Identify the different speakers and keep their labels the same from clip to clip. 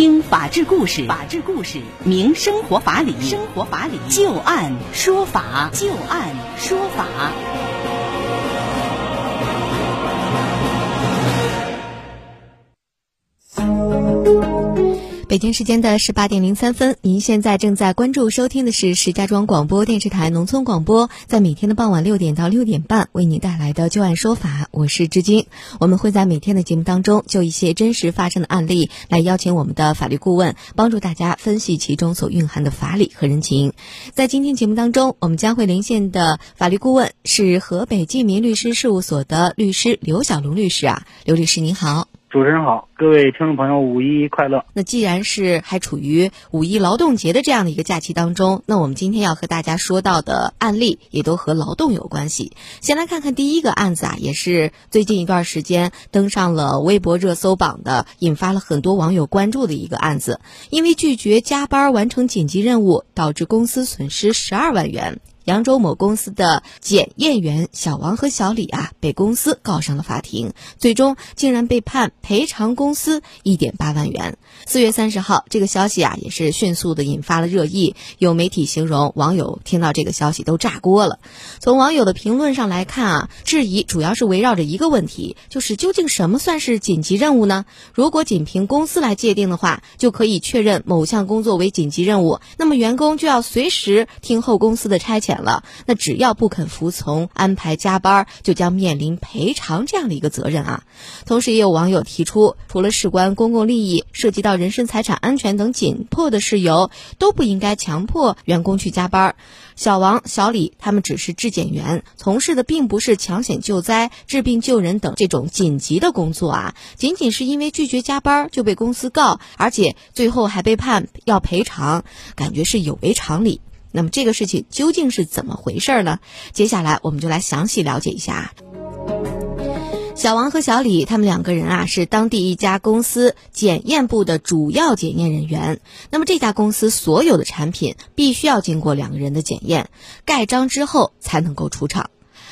Speaker 1: 听法治故事，法治故事明生活法理，生活法理就案说法，就案说法。
Speaker 2: 北京时间的十八点零三分，您现在正在关注收听的是石家庄广播电视台农村广播，在每天的傍晚六点到六点半为您带来的旧案说法，我是志军。我们会在每天的节目当中，就一些真实发生的案例，来邀请我们的法律顾问，帮助大家分析其中所蕴含的法理和人情。在今天节目当中，我们将会连线的法律顾问是河北晋民律师事务所的律师刘小龙律师啊，刘律师您好。
Speaker 3: 主持人好，各位听众朋友，五一快乐！
Speaker 2: 那既然是还处于五一劳动节的这样的一个假期当中，那我们今天要和大家说到的案例也都和劳动有关系。先来看看第一个案子啊，也是最近一段时间登上了微博热搜榜的，引发了很多网友关注的一个案子。因为拒绝加班完成紧急任务，导致公司损失十二万元。扬州某公司的检验员小王和小李啊，被公司告上了法庭，最终竟然被判赔偿公司一点八万元。四月三十号，这个消息啊，也是迅速的引发了热议。有媒体形容，网友听到这个消息都炸锅了。从网友的评论上来看啊，质疑主要是围绕着一个问题，就是究竟什么算是紧急任务呢？如果仅凭公司来界定的话，就可以确认某项工作为紧急任务，那么员工就要随时听候公司的差遣。了，那只要不肯服从安排加班，就将面临赔偿这样的一个责任啊。同时，也有网友提出，除了事关公共利益、涉及到人身财产安全等紧迫的事由，都不应该强迫员工去加班。小王、小李他们只是质检员，从事的并不是抢险救灾、治病救人等这种紧急的工作啊。仅仅是因为拒绝加班就被公司告，而且最后还被判要赔偿，感觉是有违常理。那么这个事情究竟是怎么回事呢？接下来我们就来详细了解一下。小王和小李他们两个人啊，是当地一家公司检验部的主要检验人员。那么这家公司所有的产品必须要经过两个人的检验，盖章之后才能够出厂。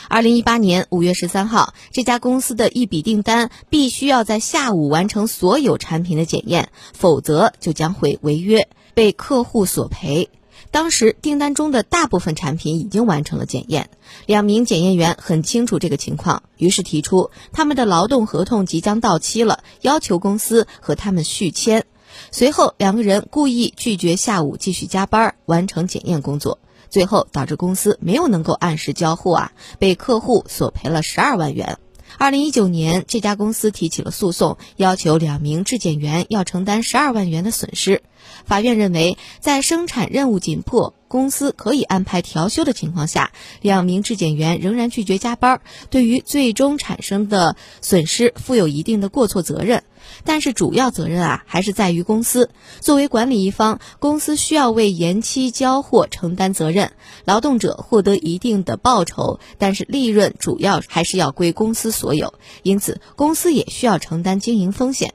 Speaker 2: 二零一八年五月十三号，这家公司的一笔订单必须要在下午完成所有产品的检验，否则就将会违约，被客户索赔。当时订单中的大部分产品已经完成了检验，两名检验员很清楚这个情况，于是提出他们的劳动合同即将到期了，要求公司和他们续签。随后两个人故意拒绝下午继续加班完成检验工作，最后导致公司没有能够按时交货啊，被客户索赔了十二万元。二零一九年，这家公司提起了诉讼，要求两名质检员要承担十二万元的损失。法院认为，在生产任务紧迫、公司可以安排调休的情况下，两名质检员仍然拒绝加班，对于最终产生的损失负有一定的过错责任。但是，主要责任啊，还是在于公司。作为管理一方，公司需要为延期交货承担责任，劳动者获得一定的报酬，但是利润主要还是要归公司所有。因此，公司也需要承担经营风险。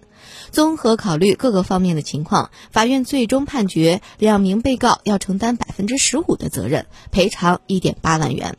Speaker 2: 综合考虑各个方面的情况，法院最终判决两名被告要承担百分之十五的责任，赔偿一点八万元。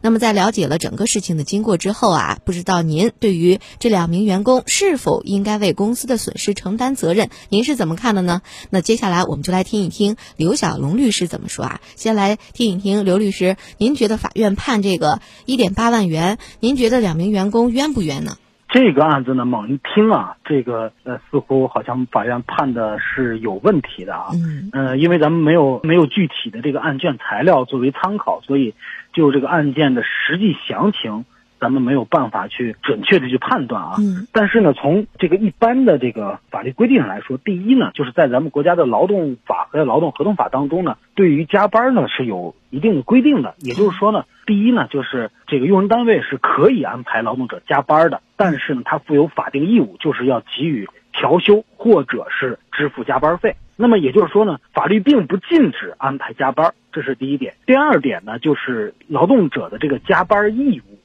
Speaker 2: 那么，在了解了整个事情的经过之后啊，不知道您对于这两名员工是否应该为公司的损失承担责任，您是怎么看的呢？那接下来我们就来听一听刘小龙律师怎么说啊。先来听一听刘律师，您觉得法院判这个一点八万元，您觉得两名员工冤不冤呢？
Speaker 3: 这个案子呢，猛一听啊，这个呃，似乎好像法院判的是有问题的啊。嗯。呃，因为咱们没有没有具体的这个案卷材料作为参考，所以就这个案件的实际详情，咱们没有办法去准确的去判断啊。嗯。但是呢，从这个一般的这个法律规定上来说，第一呢，就是在咱们国家的劳动法和劳动合同法当中呢，对于加班呢是有一定的规定的。也就是说呢。第一呢，就是这个用人单位是可以安排劳动者加班的，但是呢，他负有法定义务，就是要给予调休或者是支付加班费。那么也就是说呢，法律并不禁止安排加班，这是第一点。第二点呢，就是劳动者的这个加班义务。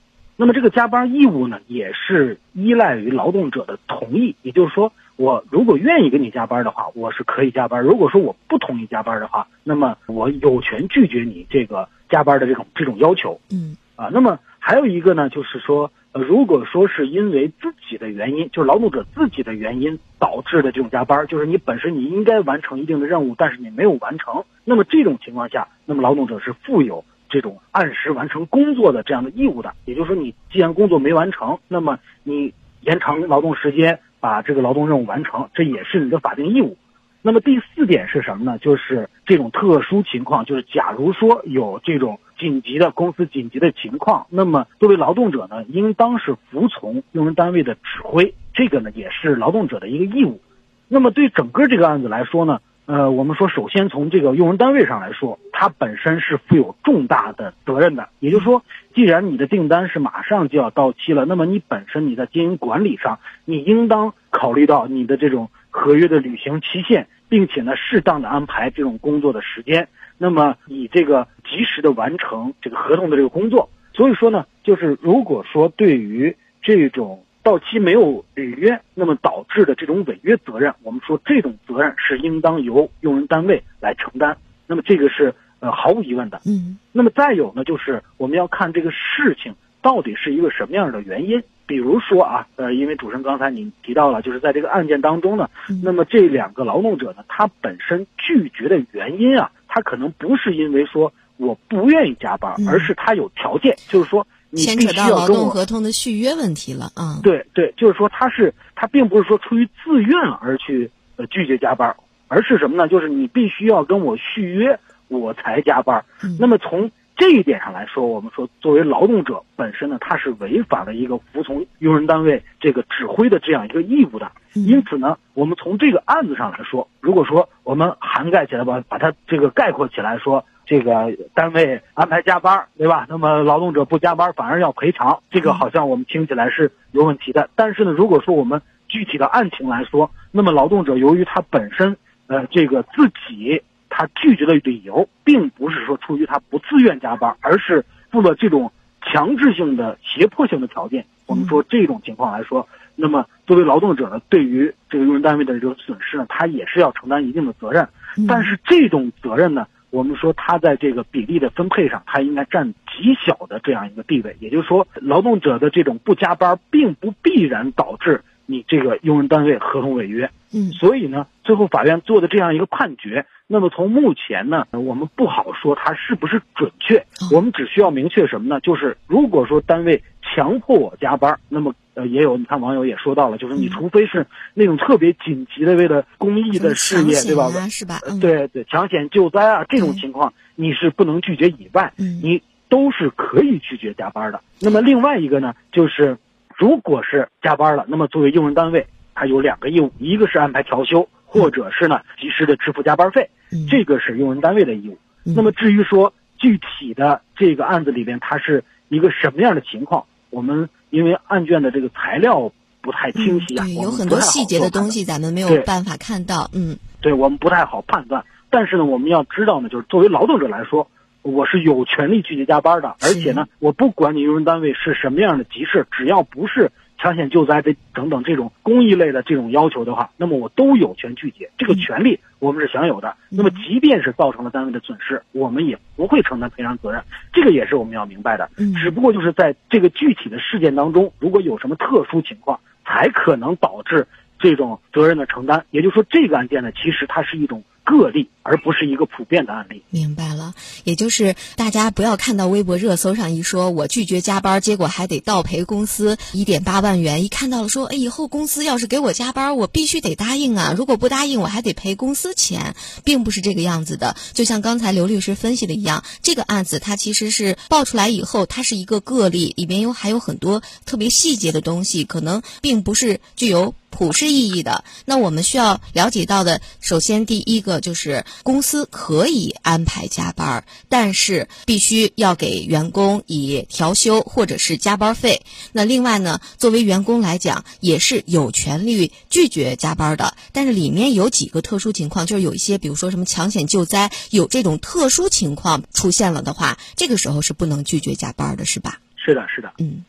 Speaker 3: 那么这个加班义务呢，也是依赖于劳动者的同意。也就是说，我如果愿意给你加班的话，我是可以加班；如果说我不同意加班的话，那么我有权拒绝你这个。加班的这种这种要求，嗯啊，那么还有一个呢，就是说呃，如果说是因为自己的原因，就是劳动者自己的原因导致的这种加班，就是你本身你应该完成一定的任务，但是你没有完成，那么这种情况下，那么劳动者是负有这种按时完成工作的这样的义务的。也就是说，你既然工作没完成，那么你延长劳动时间把这个劳动任务完成，这也是你的法定义务。那么第四点是什么呢？就是这种特殊情况，就是假如说有这种紧急的公司紧急的情况，那么作为劳动者呢，应当是服从用人单位的指挥，这个呢也是劳动者的一个义务。那么对整个这个案子来说呢，呃，我们说首先从这个用人单位上来说，它本身是负有重大的责任的。也就是说，既然你的订单是马上就要到期了，那么你本身你在经营管理上，你应当考虑到你的这种。合约的履行期限，并且呢，适当的安排这种工作的时间，那么以这个及时的完成这个合同的这个工作。所以说呢，就是如果说对于这种到期没有履约，那么导致的这种违约责任，我们说这种责任是应当由用人单位来承担。那么这个是呃毫无疑问的。
Speaker 2: 嗯。
Speaker 3: 那么再有呢，就是我们要看这个事情到底是一个什么样的原因。比如说啊，呃，因为主持人刚才您提到了，就是在这个案件当中呢，那么这两个劳动者呢，他本身拒绝的原因啊，他可能不是因为说我不愿意加班，而是他有条件，就是说你必须要跟我
Speaker 2: 合同的续约问题了啊。
Speaker 3: 对对，就是说他是他并不是说出于自愿而去呃拒绝加班，而是什么呢？就是你必须要跟我续约，我才加班。那么从这一点上来说，我们说作为劳动者本身呢，他是违反了一个服从用人单位这个指挥的这样一个义务的。因此呢，我们从这个案子上来说，如果说我们涵盖起来吧，把它这个概括起来说，这个单位安排加班，对吧？那么劳动者不加班反而要赔偿，这个好像我们听起来是有问题的。但是呢，如果说我们具体的案情来说，那么劳动者由于他本身呃这个自己。他拒绝的理由，并不是说出于他不自愿加班，而是付了这种强制性的、胁迫性的条件。我们说这种情况来说，那么作为劳动者呢，对于这个用人单位的这种损失呢，他也是要承担一定的责任。但是这种责任呢，我们说他在这个比例的分配上，他应该占极小的这样一个地位。也就是说，劳动者的这种不加班，并不必然导致你这个用人单位合同违约。
Speaker 2: 嗯，
Speaker 3: 所以呢，最后法院做的这样一个判决。那么从目前呢，我们不好说它是不是准确，我们只需要明确什么呢？就是如果说单位强迫我加班，那么呃也有你看网友也说到了，就是你除非是那种特别紧急的为了公益的事业，对吧？
Speaker 2: 是吧？
Speaker 3: 对对，抢险救灾啊这种情况你是不能拒绝以外，你都是可以拒绝加班的。那么另外一个呢，就是如果是加班了，那么作为用人单位，它有两个义务，一个是安排调休。或者是呢，及时的支付加班费，这个是用人单位的义务。那么至于说具体的这个案子里边，它是一个什么样的情况，我们因为案卷的这个材料不太清晰啊，
Speaker 2: 有很多细节的东西咱们没有办法看到。嗯，
Speaker 3: 对我们不太好判断。但是呢，我们要知道呢，就是作为劳动者来说，我是有权利拒绝加班的，而且呢，我不管你用人单位是什么样的急事，只要不是。抢险救灾这等等这种公益类的这种要求的话，那么我都有权拒绝，这个权利我们是享有的。那么即便是造成了单位的损失，我们也不会承担赔偿责任，这个也是我们要明白的。只不过就是在这个具体的事件当中，如果有什么特殊情况，才可能导致这种责任的承担。也就是说，这个案件呢，其实它是一种。个例，而不是一个普遍的案例。
Speaker 2: 明白了，也就是大家不要看到微博热搜上一说，我拒绝加班，结果还得倒赔公司一点八万元。一看到了说，哎，以后公司要是给我加班，我必须得答应啊！如果不答应，我还得赔公司钱，并不是这个样子的。就像刚才刘律师分析的一样，这个案子它其实是爆出来以后，它是一个个例，里面有还有很多特别细节的东西，可能并不是具有。普世意义的，那我们需要了解到的，首先第一个就是公司可以安排加班，但是必须要给员工以调休或者是加班费。那另外呢，作为员工来讲，也是有权利拒绝加班的。但是里面有几个特殊情况，就是有一些，比如说什么抢险救灾，有这种特殊情况出现了的话，这个时候是不能拒绝加班的，是吧？
Speaker 3: 是的，是的，
Speaker 2: 嗯。